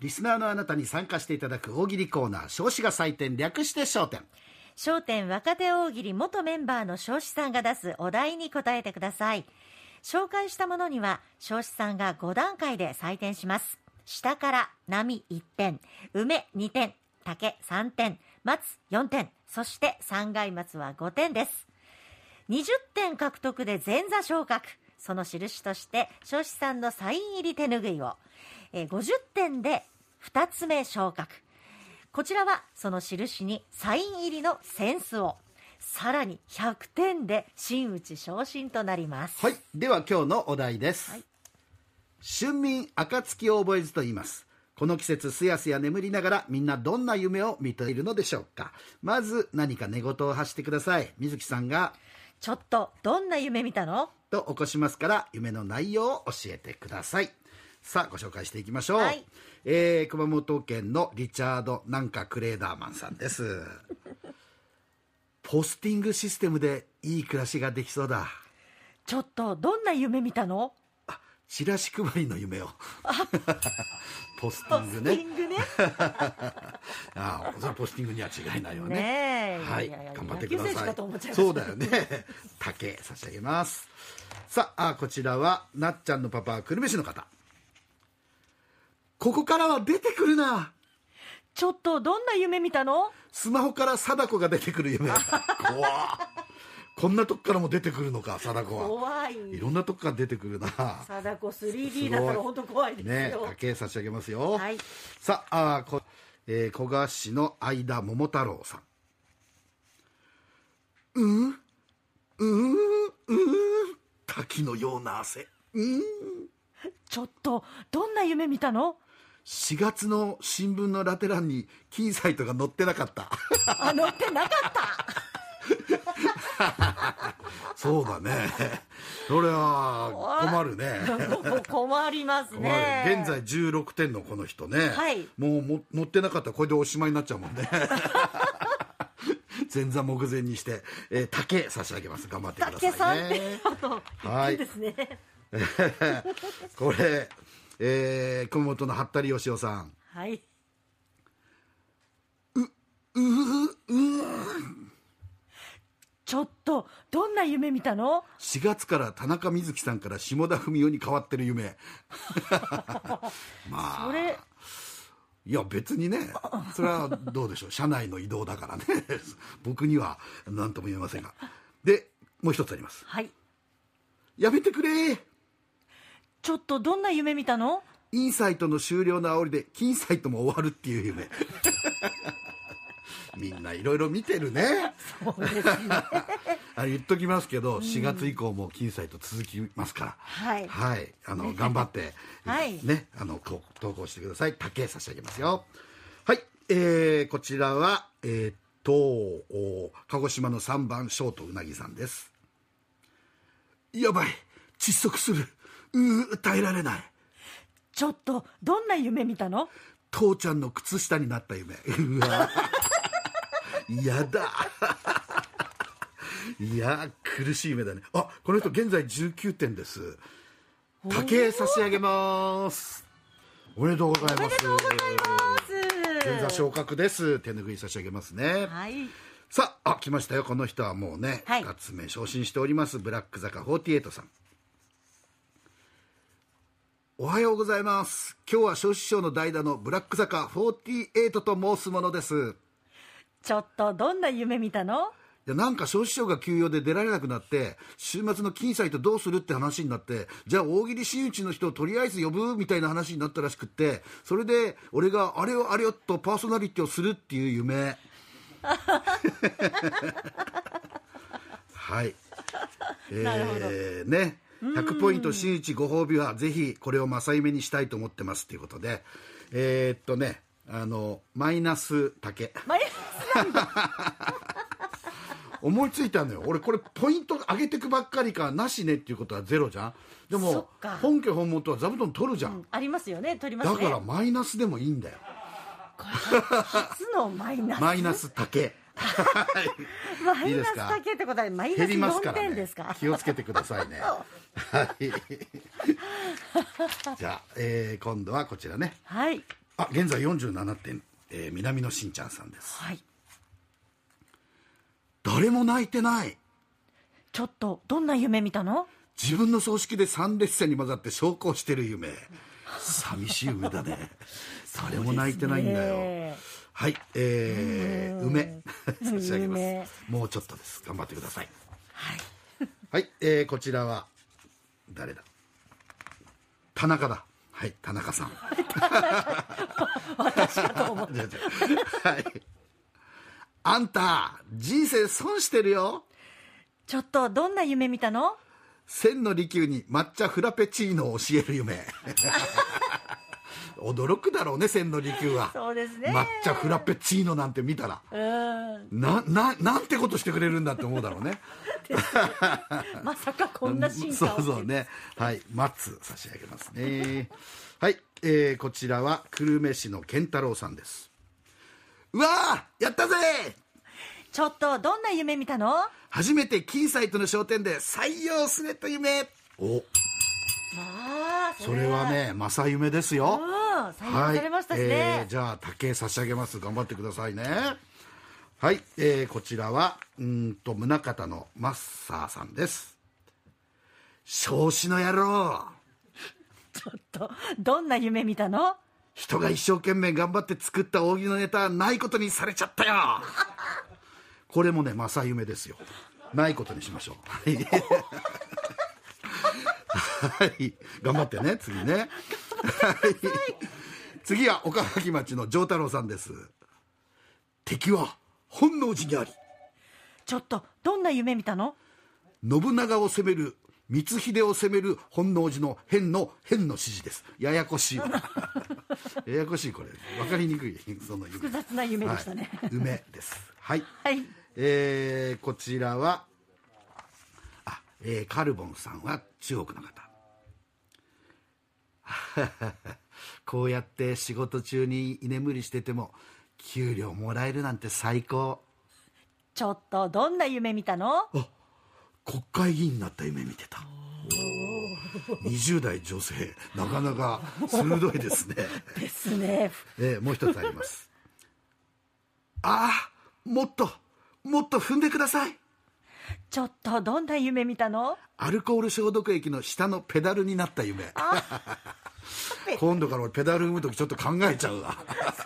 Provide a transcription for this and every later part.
リスナーのあなたに参加していただく大喜利コーナー少子が採点略して焦点。焦点若手大喜利元メンバーの彰子さんが出すお題に答えてください。紹介したものには彰子さんが5段階で採点します。下から波1点梅2点竹3点松4点そして三階松は5点です。20点獲得で前座昇格。その印として彰子さんのサイン入り手ぬぐいを、えー50点で2つ目昇格。こちらはその印にサイン入りのセンスをさらに100点で真打ち昇進となります。はい。では今日のお題です、はい。春眠暁を覚えずと言います。この季節すやすや眠りながらみんなどんな夢を見ているのでしょうか。まず何か寝言を発してください。水木さんがちょっとどんな夢見たの？と起こしますから夢の内容を教えてください。さあご紹介していきましょう、はい。えー熊本県のリチャードなんかクレーダーマンさんです。ポスティングシステムでいい暮らしができそうだ。ちょっとどんな夢見たの？あチラシ配りの夢を。ポステポィングね。グね。ああそれはポスティングには違いないよね。ねえ。はい。いやいや頑張ってください。そうだよね。竹差し上げます。さああこちらはなっちゃんのパパ久留米市の方。ここからは出てくるな。ちょっとどんな夢見たの？スマホから貞子が出てくる夢。怖っこんなとこからも出てくるのか貞子は。怖い。いろんなとこから出てくるな。貞子 3D だったら本当怖いですねよ、竹差し上げますよ、はい。さああこ、えー、古賀市の相田桃太郎さん。うんうんうん滝のような汗。うん。ちょっとどんな夢見たの？4月の新聞のラテ欄に金サイトが載ってなかった。あ乗ってなかった そうだね。それは困るね。困ります困ねる。現在16点のこの人ね、はい。もうも載ってなかったらこれでおしまいになっちゃうもんね。前座目前にして、えー竹差し上げます。頑張ってくだ竹さいねはい。ですね。これ、えー、熊本の服部義雄さん。はいちょっとどんな夢見たの？4月から田中瑞希さんから下田文雄に変わってる夢。まあ。それ。いや別にねそれはどうでしょう。社内の移動だからね。僕には何とも言えませんが。でもう一つあります。はい。やめてくれ。ちょっとどんな夢見たの？インサイトの終了の煽りで金サイトも終わるっていう夢 みんないろいろ見てるね。あ言っときますけど、4月以降も金サイト続きますから。はい。はい、あの頑張って、はい。ねあのこ投稿してください。竹差し上げますよ。はい、えー、こちらはえーっとお鹿児島の3番ショートうなぎさんです。やばい。窒息する。うー耐えられない。ちょっとどんな夢見たの？父ちゃんの靴下になった夢。うわやだ。いや苦しい夢だね。あこの人現在19点です。竹差し上げます。おめでとうございます。前座昇格です。手ぬぐい差し上げますね。はい。さああ来ましたよ。この人はもうね、はい。2つ目昇進しております。ブラック坂48さん。おはようございます。今日は小師匠の代打のブラック坂48と申すものですちょっとどんな夢見たの？いやなんか小師匠が休養で出られなくなって週末の金祭とどうするって話になってじゃあ大喜利真打ちの人をとりあえず呼ぶみたいな話になったらしくってそれで俺があれよあれよとパーソナリティをするっていう夢。はい。えーね。100ポイント真打ちご褒美はぜひこれを正夢にしたいと思ってますということで。えーっとねあのマイナス竹。マイ 思いついたのよ。俺これポイント上げてくばっかりかなしねっていうことはゼロじゃん。でそもっか。本家本元は座布団取るじゃん、ありますよね。取りますだねからマイナスでもいいんだよ。初のマイナス？マイナス竹。マイナスいいですか？だけってことはマイナス減ります4からね。点ですか気をつけてくださいね。はい。じゃあ、えー今度はこちらね。はいあ現在47点、えー南のしんちゃんさんです。はい。誰も泣いてない。ちょっとどんな夢見たの？自分の葬式で参列者に混ざって昇降してる夢。寂しい夢だね。誰も泣いてないんだよ、ね。はいえー、梅。差し上げます。梅もうちょっとです。頑張ってください。はい。はい、えー、こちらは誰だ？田中だはい田中さん。私かと思っはい。あんた人生損してるよ。ちょっとどんな夢見たの？千の利休に抹茶フラペチーノを教える夢驚くだろうね千の利休は。そうですね。抹茶フラペチーノなんて見たら。うん。なななんてことしてくれるんだって思うだろうね。まさかこんな進化を そうそうね。はい。松差し上げますね。はい、えーこちらは久留米市の健太郎さんです。うわーやったぜ！ちょっとどんな夢見たの？初めて金サイトの商店で採用すれと夢。お。ああそれはね正夢ですよ。うん採用されましたしね、えーじゃあ竹差し上げます。頑張ってくださいね。はい、えーこちらはうーんと宗像のマッサーさんです。少子の野郎。ちょっとどんな夢見たの？人が一生懸命頑張って作った扇のネタはないことにされちゃったよ。これもね正夢ですよ。ないことにしましょうはい。はい頑張ってね次ね。はい。次は岡垣町の丈太郎さんです。敵は本能寺にあり。ちょっとどんな夢見たの？信長を攻める光秀を攻める本能寺の変の変の指示です。ややこしいわ。ややこしいこれ。分かりにくいその夢。複雑な夢でしたね。はい、梅です。はい、はい。えーこちらはあ、えーカルボンさんは中国の方 こうやって仕事中に居眠りしてても給料もらえるなんて最高。ちょっとどんな夢見たの？国会議員になった夢見てた。20代女性。なかなか鋭いですね、ですね。えーもう一つあります。ああもっともっと踏んでくださいちょっとどんな夢見たの？アルコール消毒液の下のペダルになった夢。今度から俺ペダル踏む時ちょっと考えちゃうわ。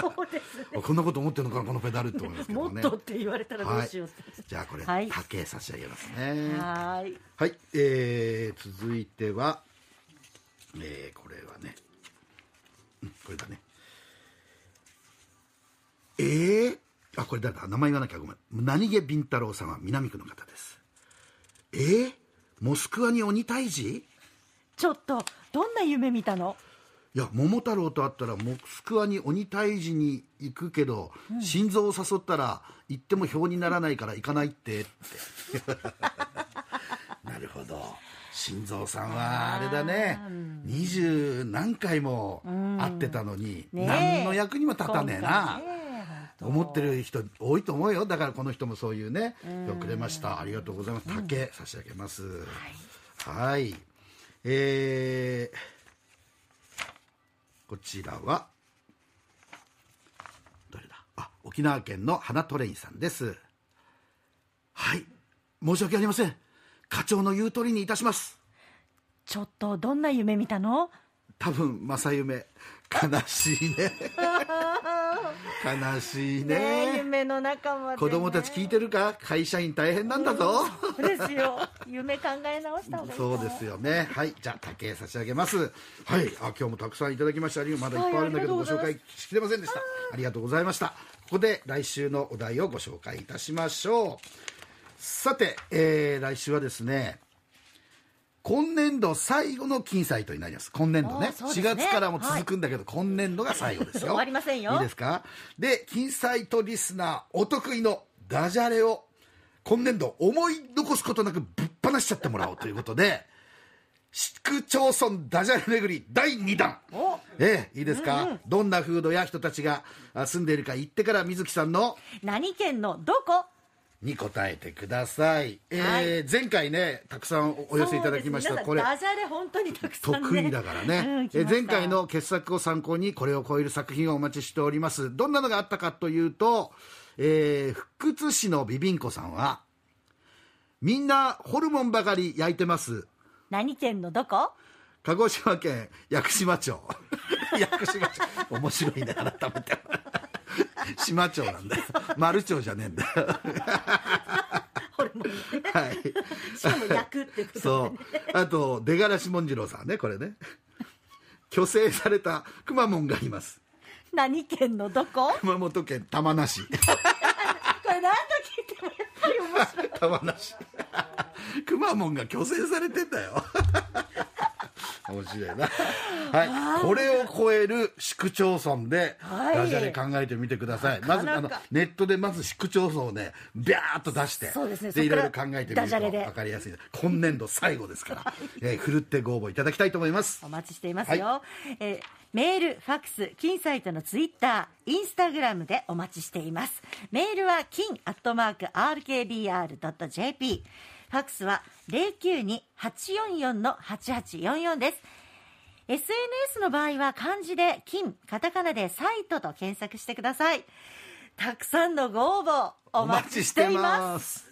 そうですね。こんなこと思ってるのかなこのペダルって思いますけどね。もっとって言われたらどうしようって、じゃあこれ、はい。竹差し上げますね。はーいはい、えー続いては、えーこれはね、うんこれだね。えー、あ、これ誰だ、名前言わなきゃごめん。何気敏太郎さんは南区の方です。え？ー、モスクワに鬼退治？ちょっとどんな夢見たの？いや桃太郎と会ったらモスクワに鬼退治に行くけど、心臓を誘ったら行っても票にならないから行かないって。って。なるほど。心臓さんはあれだね。二十何回も会ってたのに、ねえ。何の役にも立たねえな、思ってる人多いと思うよ。だからこの人もそういうね票くれました。ありがとうございます。竹差し上げます。はい。えーこちらはどれだ？あ沖縄県の花トレインさんです。はい。申し訳ありません。課長の言う通りにいたします。ちょっとどんな夢見たの？多分正夢。悲しいね 悲しいね。夢の中まで、ね、子供たち聞いてるか？会社員大変なんだぞ、そうですよ。夢考え直した方がいいそうですよね。はい。じゃあ竹差し上げます。はい。あ今日もたくさんいただきましたまだいっぱいあるんだけどごはいご紹介しきれませんでした。ありがとうございました。ここで来週のお題をご紹介いたしましょう。さて、えー来週はですね今年度最後の金サイトになります。今年度ね。あーそうです4ね月からも続くんだけど、今年度が最後ですよ。終わりませんよ。いいですか？で金サイトリスナーお得意のダジャレを今年度思い残すことなくぶっ放しちゃってもらおうということで 市区町村ダジャレ巡り第2弾。お。ええいいですか、どんな風土や人たちがあ住んでいるか言ってから水木さんの何県のどこに答えてください、えーはい。前回ねたくさんお寄せいただきました、これダジャレ本当にたくさん、ね、得意だからね、うん前回の傑作を参考にこれを超える作品をお待ちしております。どんなのがあったかというと、えー福津市のビビンコさんはみんなホルモンばかり焼いてます。何県のどこ？鹿児島県屋久島町。屋久島町。面白いね改めて島町なんだ。よ 丸町じゃねえんだ。よホルモンね。はい。しかも焼くってことそう。あと出がらしもんじろうさんねこれね。虚勢されたくまモンがいます。何県のどこ？熊本県玉名市。これ何度聞いてもやっぱり面白い。玉名市。くまモンが虚勢されてんだよ面白いな。はい。これを超える市区町村ではい。ダジャレ考えてみてください、まずあのネットでまず市区町村をねビャーっと出してそうですね。いそこからろいろ考えてみると分かりやすい。今年度最後ですから、えー、ふるってご応募いただきたいと思います。お待ちしていますよ、えーメール、ファックス、金サイトのツイッター、インスタグラムでお待ちしています。メールは金アットマーク RKBR.jp。ファックスは092-844-8844です。SNS の場合は漢字で金、カタカナでサイトと検索してください。たくさんのご応募お待ちしていま。す